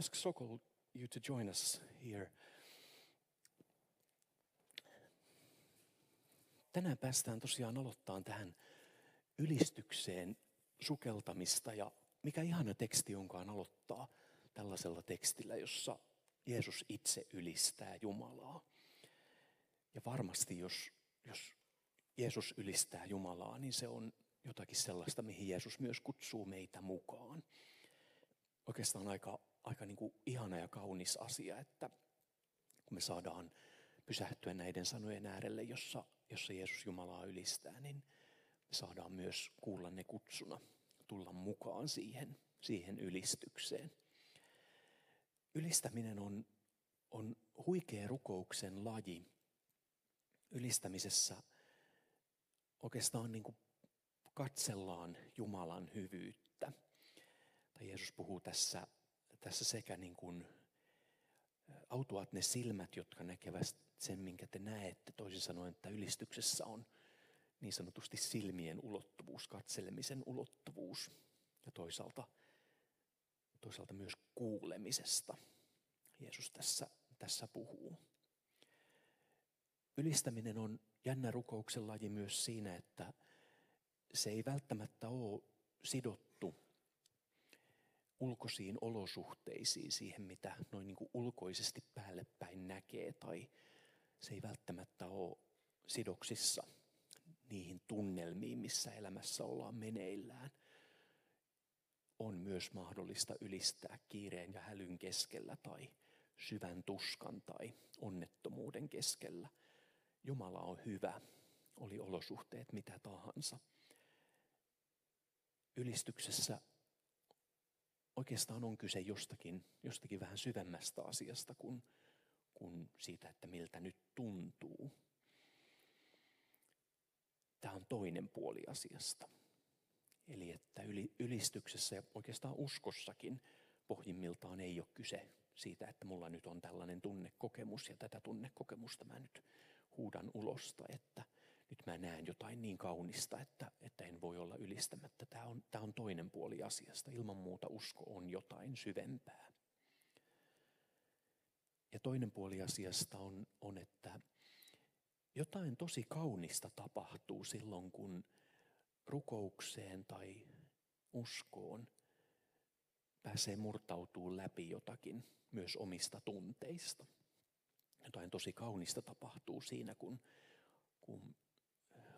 ask Sokol you to join us here? Tänään päästään tosiaan aloittaa tähän ylistykseen sukeltamista ja mikä ihana teksti onkaan aloittaa tällaisella tekstillä, jossa Jeesus itse ylistää Jumalaa. Ja varmasti jos, jos Jeesus ylistää Jumalaa, niin se on jotakin sellaista, mihin Jeesus myös kutsuu meitä mukaan. Oikeastaan aika, aika niin kuin ihana ja kaunis asia, että kun me saadaan pysähtyä näiden sanojen äärelle, jossa, jossa Jeesus Jumalaa ylistää, niin me saadaan myös kuulla ne kutsuna, tulla mukaan siihen, siihen ylistykseen. Ylistäminen on, on huikea rukouksen laji. Ylistämisessä oikeastaan niin kuin katsellaan Jumalan hyvyyttä. Tai Jeesus puhuu tässä, tässä sekä niin kuin autuat ne silmät, jotka näkevät sen, minkä te näette. Toisin sanoen, että ylistyksessä on niin sanotusti silmien ulottuvuus, katselemisen ulottuvuus ja toisaalta, toisaalta myös kuulemisesta. Jeesus tässä, tässä puhuu. Ylistäminen on jännä rukouksen laji myös siinä, että se ei välttämättä ole sidottu ulkoisiin olosuhteisiin, siihen mitä noin niin kuin ulkoisesti päälle päin näkee, tai se ei välttämättä ole sidoksissa niihin tunnelmiin, missä elämässä ollaan meneillään. On myös mahdollista ylistää kiireen ja hälyn keskellä tai syvän tuskan tai onnettomuuden keskellä. Jumala on hyvä, oli olosuhteet mitä tahansa. Ylistyksessä oikeastaan on kyse jostakin, jostakin vähän syvemmästä asiasta kuin, kuin siitä, että miltä nyt tuntuu. Tämä on toinen puoli asiasta. Eli että ylistyksessä ja oikeastaan uskossakin pohjimmiltaan ei ole kyse siitä, että mulla nyt on tällainen tunnekokemus ja tätä tunnekokemusta mä nyt huudan ulosta, että nyt mä näen jotain niin kaunista, että, että en voi olla ylistämättä. Tämä on, tämä on toinen puoli asiasta. Ilman muuta usko on jotain syvempää. Ja toinen puoli asiasta on, on että jotain tosi kaunista tapahtuu silloin, kun rukoukseen tai uskoon pääsee murtautuu läpi jotakin myös omista tunteista. Jotain tosi kaunista tapahtuu siinä, kun, kun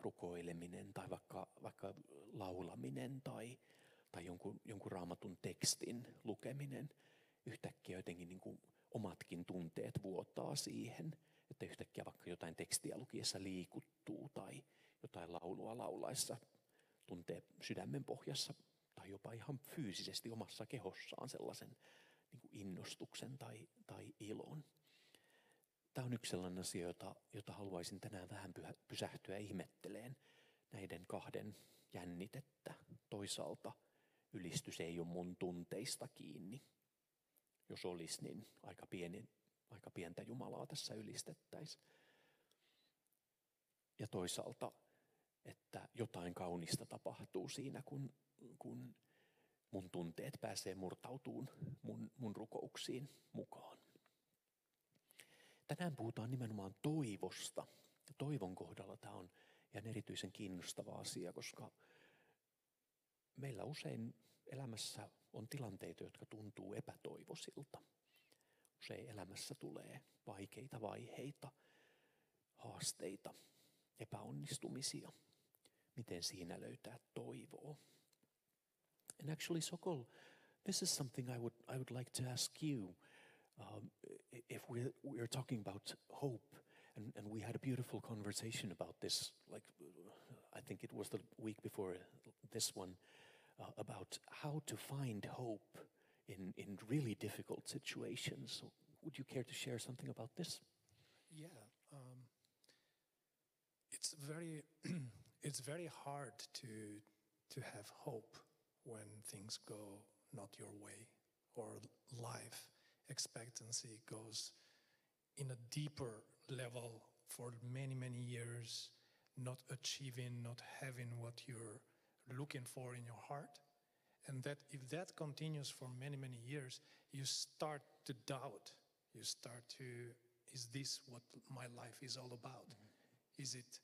rukoileminen tai vaikka, vaikka laulaminen tai, tai jonkun, jonkun raamatun tekstin lukeminen yhtäkkiä jotenkin niin kuin omatkin tunteet vuotaa siihen, että yhtäkkiä vaikka jotain tekstiä lukiessa liikuttuu tai jotain laulua laulaessa tuntee sydämen pohjassa tai jopa ihan fyysisesti omassa kehossaan sellaisen niin kuin innostuksen tai, tai ilon. Tämä on yksi sellainen asia, jota, jota haluaisin tänään vähän pysähtyä ihmetteleen näiden kahden jännitettä. Toisaalta ylistys ei ole mun tunteista kiinni. Jos olisi, niin aika, pieni, aika pientä Jumalaa tässä ylistettäisiin. Ja toisaalta, että jotain kaunista tapahtuu siinä, kun, kun mun tunteet pääsee murtautuun mun, mun rukouksiin mukaan. Tänään puhutaan nimenomaan toivosta. Ja toivon kohdalla tämä on ihan erityisen kiinnostava asia, koska meillä usein elämässä on tilanteita, jotka tuntuu epätoivoisilta. Usein elämässä tulee vaikeita vaiheita, haasteita, epäonnistumisia. Miten siinä löytää toivoa? And actually, Sokol, this is something I would, I would like to ask you. Um, if we're, we're talking about hope, and, and we had a beautiful conversation about this, like I think it was the week before this one, uh, about how to find hope in, in really difficult situations. So would you care to share something about this? Yeah, um, it's very it's very hard to to have hope when things go not your way or life expectancy goes in a deeper level for many, many years, not achieving, not having what you're looking for in your heart. And that if that continues for many, many years, you start to doubt. You start to, is this what my life is all about? Is it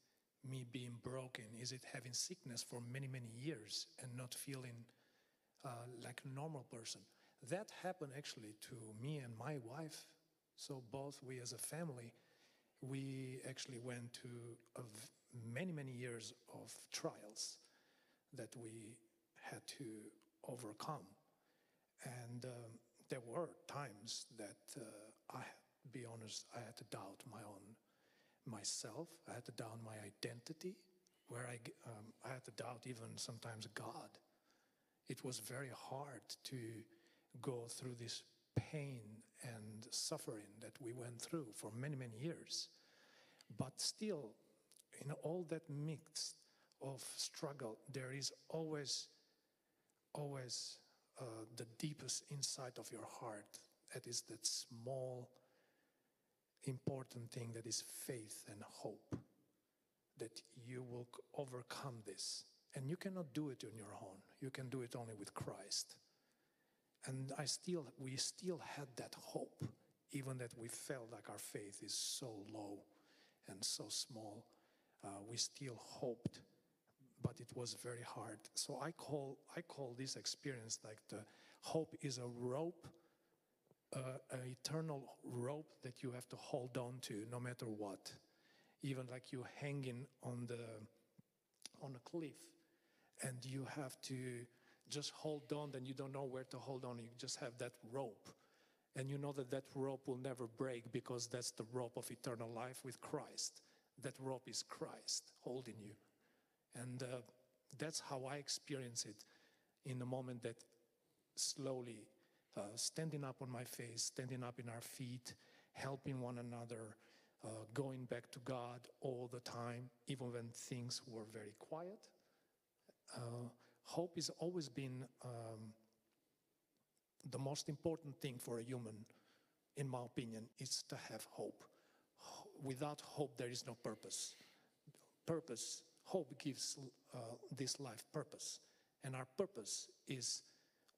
me being broken? Is it having sickness for many, many years and not feeling uh, like a normal person? That happened actually to me and my wife. So, both we as a family, we actually went to many, many years of trials that we had to overcome. And um, there were times that uh, I, be honest, I had to doubt my own myself. I had to doubt my identity, where I, um, I had to doubt even sometimes God. It was very hard to go through this pain and suffering that we went through for many, many years. But still, in all that mix of struggle, there is always, always uh, the deepest inside of your heart. That is that small, important thing that is faith and hope that you will overcome this. And you cannot do it on your own. You can do it only with Christ. And I still, we still had that hope, even that we felt like our faith is so low and so small. Uh, we still hoped, but it was very hard. So I call, I call this experience like the hope is a rope, uh, an eternal rope that you have to hold on to no matter what. Even like you hanging on the on a cliff and you have to just hold on and you don't know where to hold on. You just have that rope. And you know that that rope will never break because that's the rope of eternal life with christ. That rope is christ holding you. And uh, that's how i experience it in the moment that slowly uh, standing up on my face standing up in our feet helping one another uh, going back to god all the time even when things were very quiet. Uh, hope has always been um, the most important thing for a human, in my opinion, is to have hope. Without hope, there is no purpose. Purpose, hope gives uh, this life purpose. And our purpose is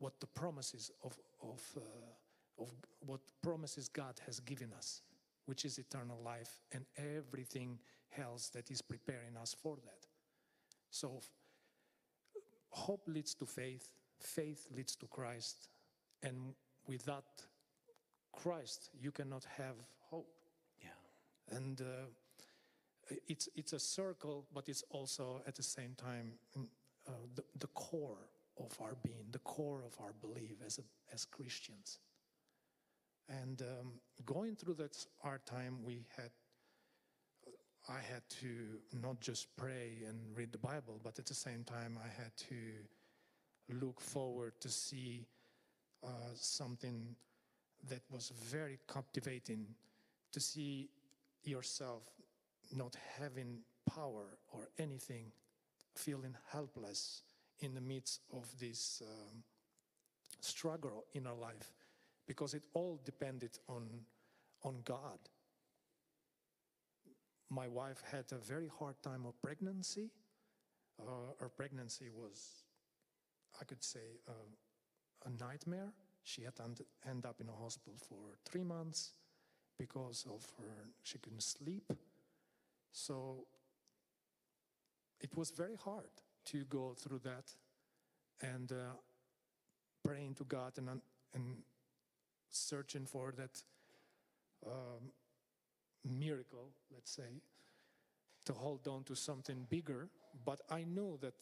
what the promises of, of, uh, of what promises God has given us, which is eternal life and everything else that is preparing us for that. So hope leads to faith, faith leads to Christ, and without Christ, you cannot have hope. Yeah. And uh, it's, it's a circle, but it's also at the same time mm, uh, the, the core of our being, the core of our belief as, a, as Christians. And um, going through that hard time, we had I had to not just pray and read the Bible, but at the same time, I had to look forward to see uh, something that was very captivating to see yourself not having power or anything, feeling helpless in the midst of this um, struggle in our life, because it all depended on, on God my wife had a very hard time of pregnancy. Uh, her pregnancy was, I could say, uh, a nightmare. She had to end- up in a hospital for three months because of her, she couldn't sleep. So it was very hard to go through that and uh, praying to God and, and searching for that um, miracle, let's say, to hold on to something bigger. But I knew that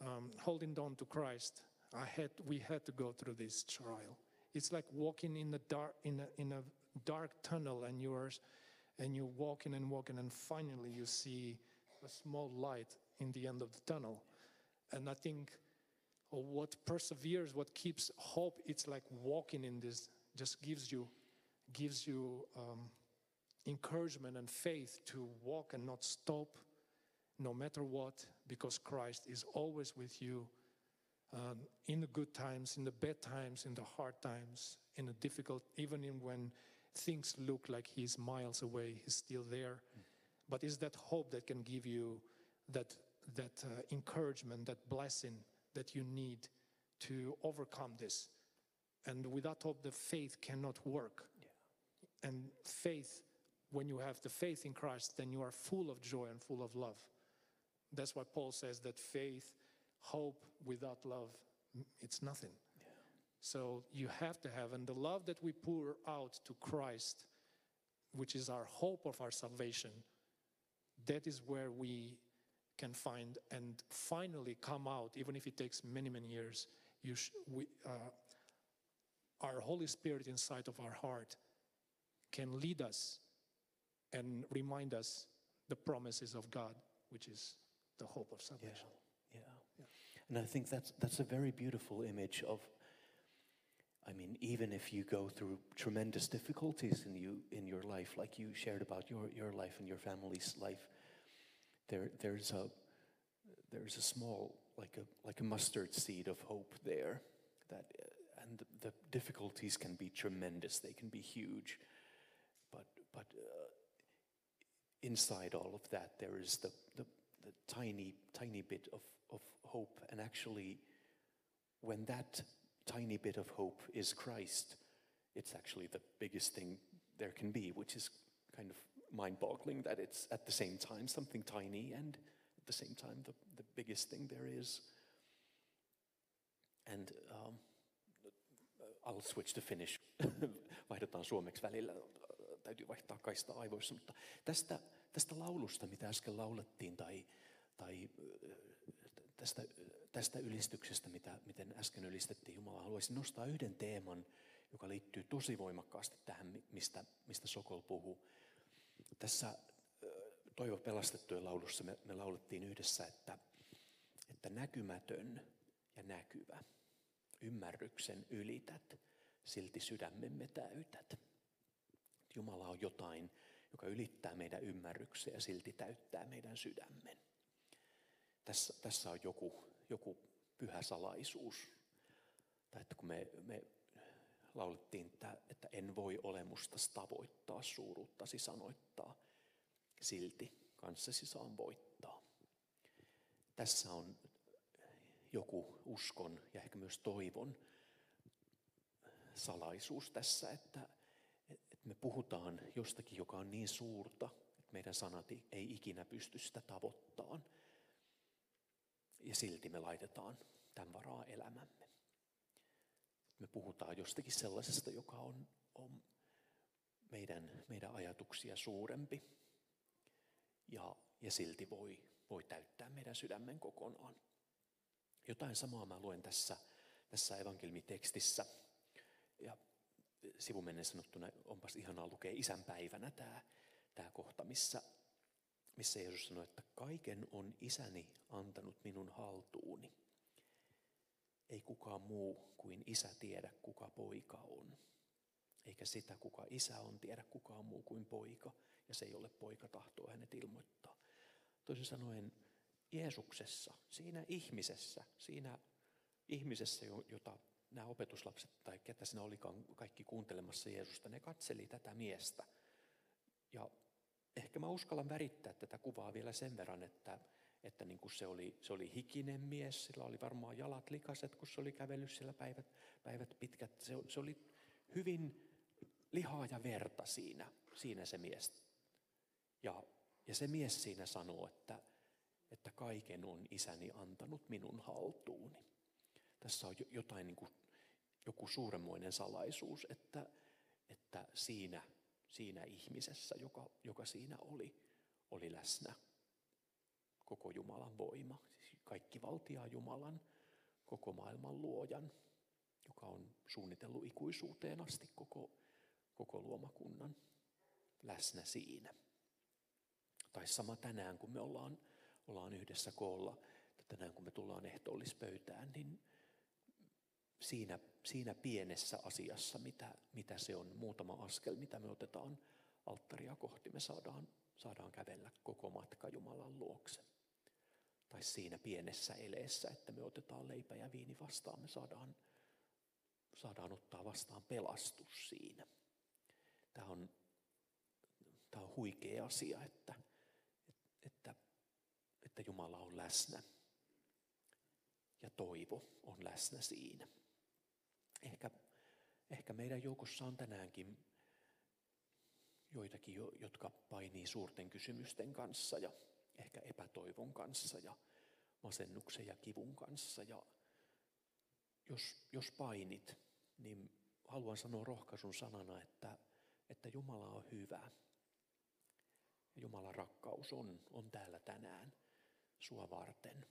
um, holding on to Christ, I had, we had to go through this trial. It's like walking in a dark, in a, in a dark tunnel, and you're, and you're walking and walking, and finally you see a small light in the end of the tunnel. And I think uh, what perseveres, what keeps hope, it's like walking in this, just gives you, gives you. Um, encouragement and faith to walk and not stop no matter what because christ is always with you um, in the good times in the bad times in the hard times in the difficult even in when things look like he's miles away he's still there. But it's that hope that can give you that that uh, encouragement that blessing that you need to overcome this. And without hope, the faith cannot work. And faith, when you have the faith in Christ, then you are full of joy and full of love. That's why Paul says that faith, hope without love, it's nothing. So you have to have, and the love that we pour out to Christ, which is our hope of our salvation, that is where we can find and finally come out, even if it takes many, many years. You sh- we, uh, our Holy Spirit inside of our heart can lead us and remind us the promises of God, which is the hope of Yeah, salvation. yeah. And I think that's that's a very beautiful image of. I mean, even if you go through tremendous difficulties in you in your life, like you shared about your your life and your family's life, there there's a there's a small like a like a mustard seed of hope there, that and the, the difficulties can be tremendous. They can be huge, but but. Uh, inside all of that, there is the, the, the tiny, tiny bit of, of hope. And actually, when that tiny bit of hope is Christ, it's actually the biggest thing there can be, which is kind of mind boggling that it's at the same time something tiny and at the same time the, the biggest thing there is. And um, I'll switch to Finnish. Vaihdetaan suomeksi välillä. Täytyy vaihtaa kaista aivoissa. Mutta tästä, tästä laulusta, mitä äsken laulettiin, tai, tai äh, tästä, tästä ylistyksestä, mitä, miten äsken ylistettiin Jumalaa, haluaisin nostaa yhden teeman, joka liittyy tosi voimakkaasti tähän, mi- mistä, mistä Sokol puhuu. Tässä äh, Toivo pelastettujen laulussa me, me laulettiin yhdessä, että, että näkymätön ja näkyvä. Ymmärryksen ylität, silti sydämemme täytät. Jumala on jotain, joka ylittää meidän ymmärryksen ja silti täyttää meidän sydämen. Tässä, tässä on joku, joku pyhä salaisuus. Tai että kun me, me laulettiin, että, että en voi olemustasi tavoittaa, suuruuttasi sanoittaa, silti kanssasi saan voittaa. Tässä on joku uskon ja ehkä myös toivon salaisuus tässä, että, että me puhutaan jostakin, joka on niin suurta, että meidän sanat ei ikinä pysty sitä tavoittamaan. Ja silti me laitetaan tämän varaa elämämme. Me puhutaan jostakin sellaisesta, joka on, on meidän, meidän ajatuksia suurempi ja, ja silti voi, voi täyttää meidän sydämen kokonaan. Jotain samaa mä luen tässä, tässä evankelmitekstissä. Ja sivumennen sanottuna onpas ihanaa lukea isän päivänä tämä, tämä kohta, missä, missä Jeesus sanoi, että kaiken on isäni antanut minun haltuuni. Ei kukaan muu kuin isä tiedä, kuka poika on. Eikä sitä, kuka isä on, tiedä kukaan muu kuin poika. Ja se ei ole poika tahtoo hänet ilmoittaa. Toisin sanoen Jeesuksessa, siinä ihmisessä, siinä ihmisessä, jota nämä opetuslapset tai ketä siinä olikaan kaikki kuuntelemassa Jeesusta, ne katseli tätä miestä. Ja ehkä mä uskallan värittää tätä kuvaa vielä sen verran, että, että niin kuin se, oli, se oli hikinen mies, sillä oli varmaan jalat likaset, kun se oli kävellyt siellä päivät, päivät pitkät. Se, se oli hyvin lihaa ja verta siinä, siinä se mies. Ja, ja se mies siinä sanoo, että, että kaiken on isäni antanut minun haltuuni. Tässä on jotain niin kuin, joku suuremmoinen salaisuus, että, että siinä, siinä ihmisessä, joka, joka siinä oli, oli läsnä koko Jumalan voima. Siis kaikki valtia Jumalan, koko maailman luojan, joka on suunnitellut ikuisuuteen asti koko, koko luomakunnan läsnä siinä. Tai sama tänään, kun me ollaan, ollaan yhdessä koolla, tänään kun me tullaan ehtoollispöytään, niin siinä, siinä pienessä asiassa, mitä, mitä se on, muutama askel, mitä me otetaan alttaria kohti, me saadaan, saadaan kävellä koko matka Jumalan luokse. Tai siinä pienessä eleessä, että me otetaan leipä ja viini vastaan, me saadaan, saadaan ottaa vastaan pelastus siinä. Tämä on, tämä on huikea asia, että, että, että Jumala on läsnä ja toivo on läsnä siinä. Ehkä Ehkä meidän joukossa on tänäänkin joitakin, jotka painii suurten kysymysten kanssa ja ehkä epätoivon kanssa ja masennuksen ja kivun kanssa. Ja jos, jos painit, niin haluan sanoa rohkaisun sanana, että, että Jumala on hyvä. Jumalan rakkaus on, on täällä tänään sua varten.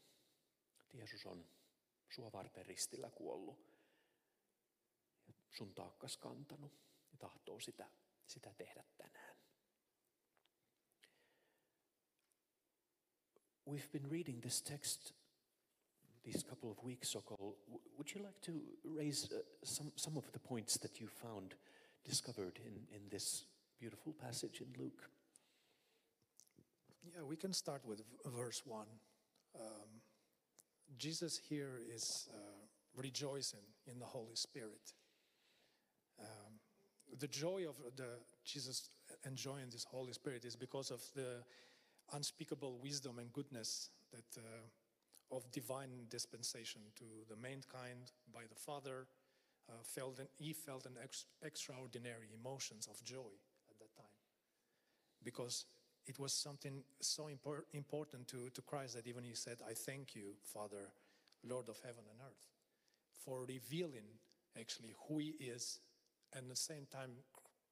Jeesus on sua varten ristillä kuollut sun taakkas kantanut ja tahtoo sitä, sitä tehdä tänään. We've been reading this text these couple of weeks ago. Would you like to raise uh, some, some of the points that you found discovered in, in this beautiful passage in Luke? Yeah, we can start with verse 1. Um, Jesus here is uh, rejoicing in the Holy Spirit. The joy of the Jesus enjoying this Holy Spirit is because of the unspeakable wisdom and goodness that uh, of divine dispensation to the mankind by the Father. Uh, felt an, he felt an ex- extraordinary emotions of joy at that time because it was something so impor- important to, to Christ that even he said, I thank you, Father, Lord of heaven and earth, for revealing actually who he is, and at the same time,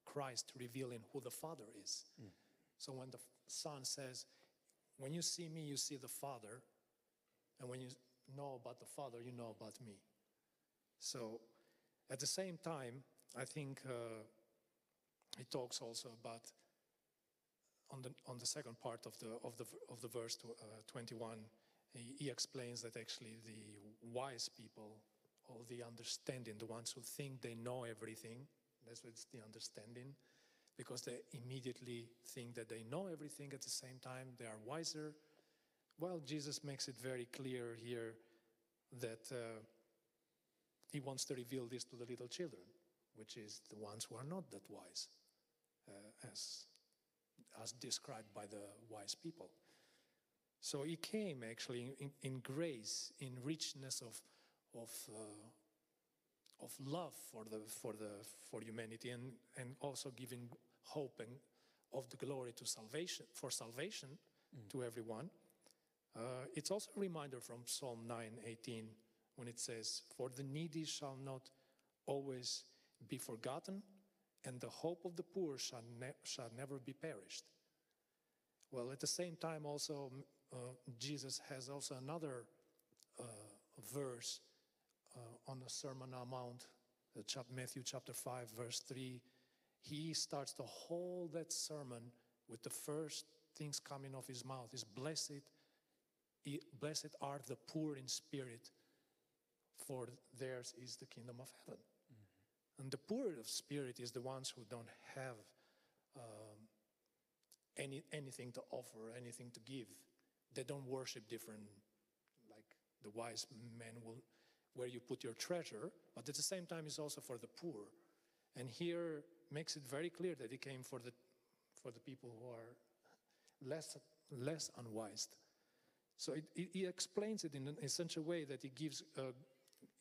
Christ revealing who the Father is. Mm. So when the Son says, When you see me, you see the Father, and when you know about the Father, you know about me. So at the same time, I think uh, he talks also about on the, on the second part of the, of the, of the verse to, uh, 21, he, he, explains that actually the wise people, all the understanding, the ones who think they know everything, that's what's the understanding, because they immediately think that they know everything at the same time, they are wiser. Well, Jesus makes it very clear here that uh, he wants to reveal this to the little children, which is the ones who are not that wise, uh, as as described by the wise people. So he came actually in, in grace, in richness of, of, uh, of love for, the, for, the, for humanity, and, and also giving hope and of the glory to salvation, for salvation mm. to everyone. Uh, it's also a reminder from Psalm 9:18 when it says, "For the needy shall not always be forgotten, and the hope of the poor shall, ne- shall never be perished. Well, at the same time, also, uh, Jesus has also another uh, verse uh, on the Sermon on Mount, uh, Matthew chapter 5, verse 3. He starts the whole that sermon with the first things coming off his mouth is blessed, blessed are the poor in spirit, for theirs is the kingdom of heaven. And the poor of spirit is the ones who don't have um, any, anything to offer, anything to give. They don't worship different, like the wise men will, where you put your treasure, but at the same time, it's also for the poor. And here makes it very clear that he came for the, for the people who are less, less unwise. So it, it, he explains it in, in such a way that he gives, uh,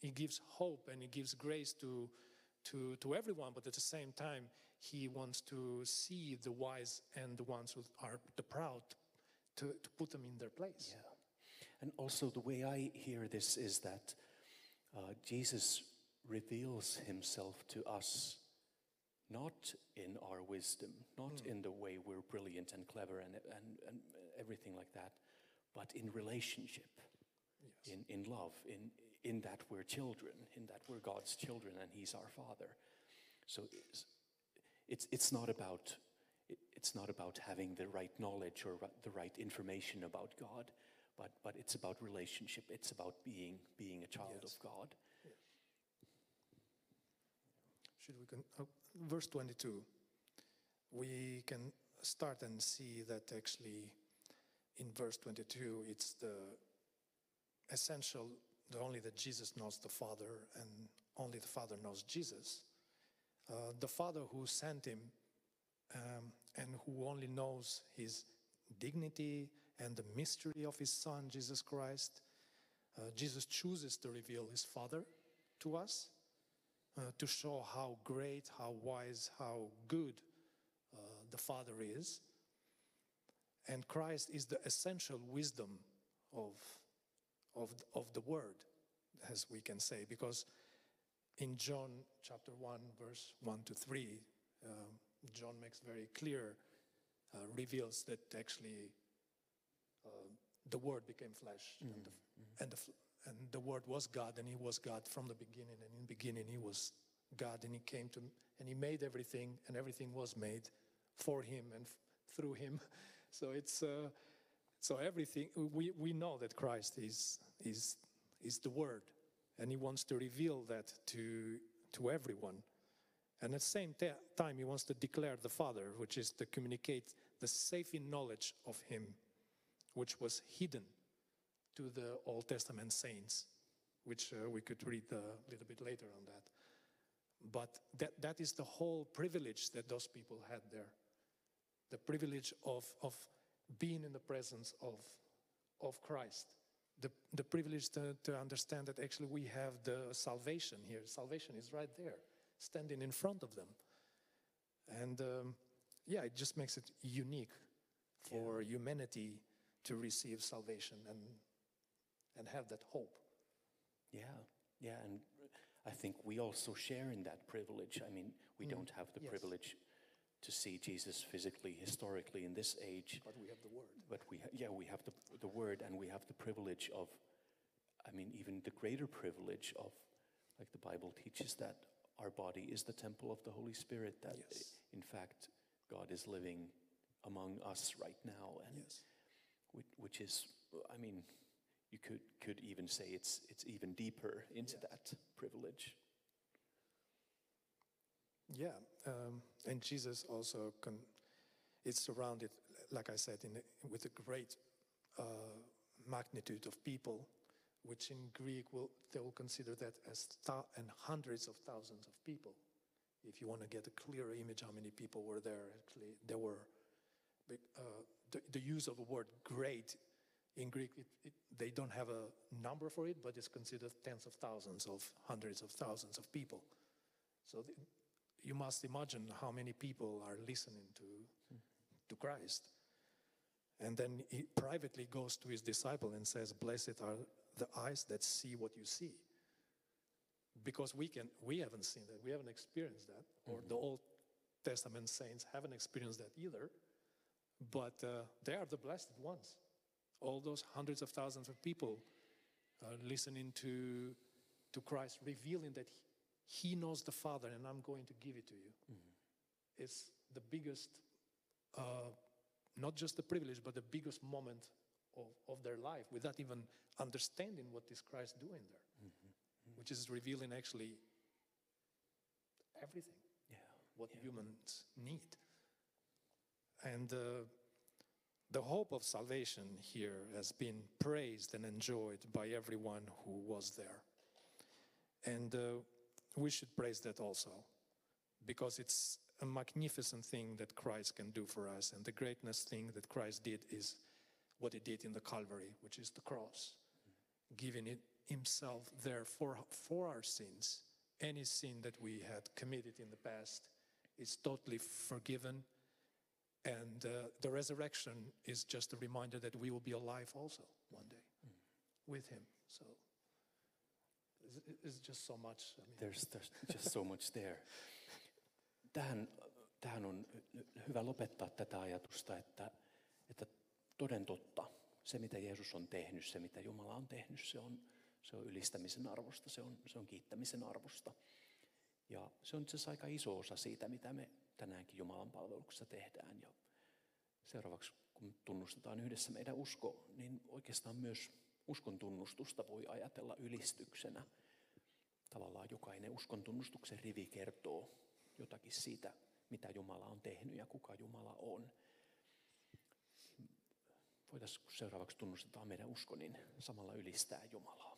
he gives hope and he gives grace to, to, to everyone, but at the same time, he wants to see the wise and the ones who are the proud to, to put them in their place. Yeah. And also, the way I hear this is that uh, Jesus reveals himself to us not in our wisdom, not mm. in the way we're brilliant and clever and, and, and everything like that, but in relationship, yes. in, in love, in, in that we're children, in that we're God's children and He's our Father. So it's, it's, it's, not about, it's not about having the right knowledge or the right information about God, but, but it's about relationship. It's about being, being a child yes. of God. Yeah. Should we con- oh, verse 22? We can start and see that actually in verse 22 it's the essential only that Jesus knows the Father and only the Father knows Jesus. Uh, the Father who sent him um, and who only knows his dignity and the mystery of his Son, Jesus Christ. Uh, Jesus chooses to reveal his Father to us. uh, to show how great, how wise, how good uh, the Father is. And Christ is the essential wisdom of, of, of the Word, as we can say, because in John chapter 1, verse 1 to 3, um, John makes very clear, uh, reveals that actually uh, the Word became flesh, and, the, and, the, and the Word was God, and He was God from the beginning, and in the beginning He was God, and He came to, and He made everything, and everything was made for Him and f- through Him. So it's uh, so everything we, we know that Christ is is is the Word, and He wants to reveal that to to everyone. And at the same ta- time, He wants to declare the Father, which is to communicate the saving knowledge of Him, which was hidden to the Old Testament saints, which uh, we could read a little bit later on that. But that, that is the whole privilege that those people had there the privilege of, of being in the presence of, of Christ. The, the privilege to, to understand that actually we have the salvation here. Salvation is right there, standing in front of them. And um, yeah, it just makes it unique for humanity to receive salvation and, and have that hope. Yeah, yeah, and I think we also share in that privilege. I mean, we mm-hmm. don't have the yes. privilege to see Jesus physically, historically in this age, But we have the Word. but we, ha- yeah, we have the, the word and we have the privilege of, I mean, even the greater privilege of, like the Bible teaches that our body is the temple of the Holy Spirit, that Yes. in fact God is living among us right now, and Yes. Which, which is, I mean, you could, could even say it's, it's even deeper into that privilege. Yeah, um, and Jesus also con- is surrounded, like I said, in with a great uh, magnitude of people, which in Greek will they will consider that as and hundreds of thousands of people. If you want to get a clearer image, how many people were there? Actually, there were. Uh, the, the use of the word "great" in Greek, it, it, they don't have a number for it, but it's considered tens of thousands of hundreds of thousands of people. So the, you must imagine how many people are listening to, to Christ. And then he privately goes to his disciple and says, Blessed are the eyes that see what you see. Because we, can, we haven't seen that, we haven't experienced that, or mm-hmm. the Old Testament saints haven't experienced that either. But uh, they are the blessed ones. All those hundreds of thousands of people uh, listening to, to Christ, revealing that he, he knows the Father and I'm going to give it to you. It's the biggest, uh, not just the privilege, but the biggest moment of, of their life without even understanding what is Christ doing there, which is revealing actually everything Yeah. what humans need. And uh, the hope of salvation here has been praised and enjoyed by everyone who was there. And uh, we should praise that also, because it's a magnificent thing that Christ can do for us. And the greatest thing that Christ did is what he did in the Calvary, which is the cross, giving it himself there for, for our sins. Any sin that we had committed in the past is totally forgiven. And uh, the resurrection is just a reminder that we will be alive also one day with him. So it's- it's just so much. I mean, There's, there's just so much there. Tähän, tähän on hyvä lopettaa tätä ajatusta, että, että toden totta, se mitä Jeesus on tehnyt, se mitä Jumala on tehnyt, se on, se on ylistämisen arvosta, se on, se on kiittämisen arvosta. Ja se on itse asiassa aika iso osa siitä, mitä me tänäänkin Jumalan palveluksessa tehdään. Ja seuraavaksi, kun tunnustetaan yhdessä meidän usko, niin oikeastaan myös uskon tunnustusta voi ajatella ylistyksenä. Tavallaan jokainen uskon tunnustuksen rivi kertoo jotakin siitä, mitä Jumala on tehnyt ja kuka Jumala on. Voitaisiin, kun seuraavaksi tunnustetaan meidän usko, niin samalla ylistää Jumalaa.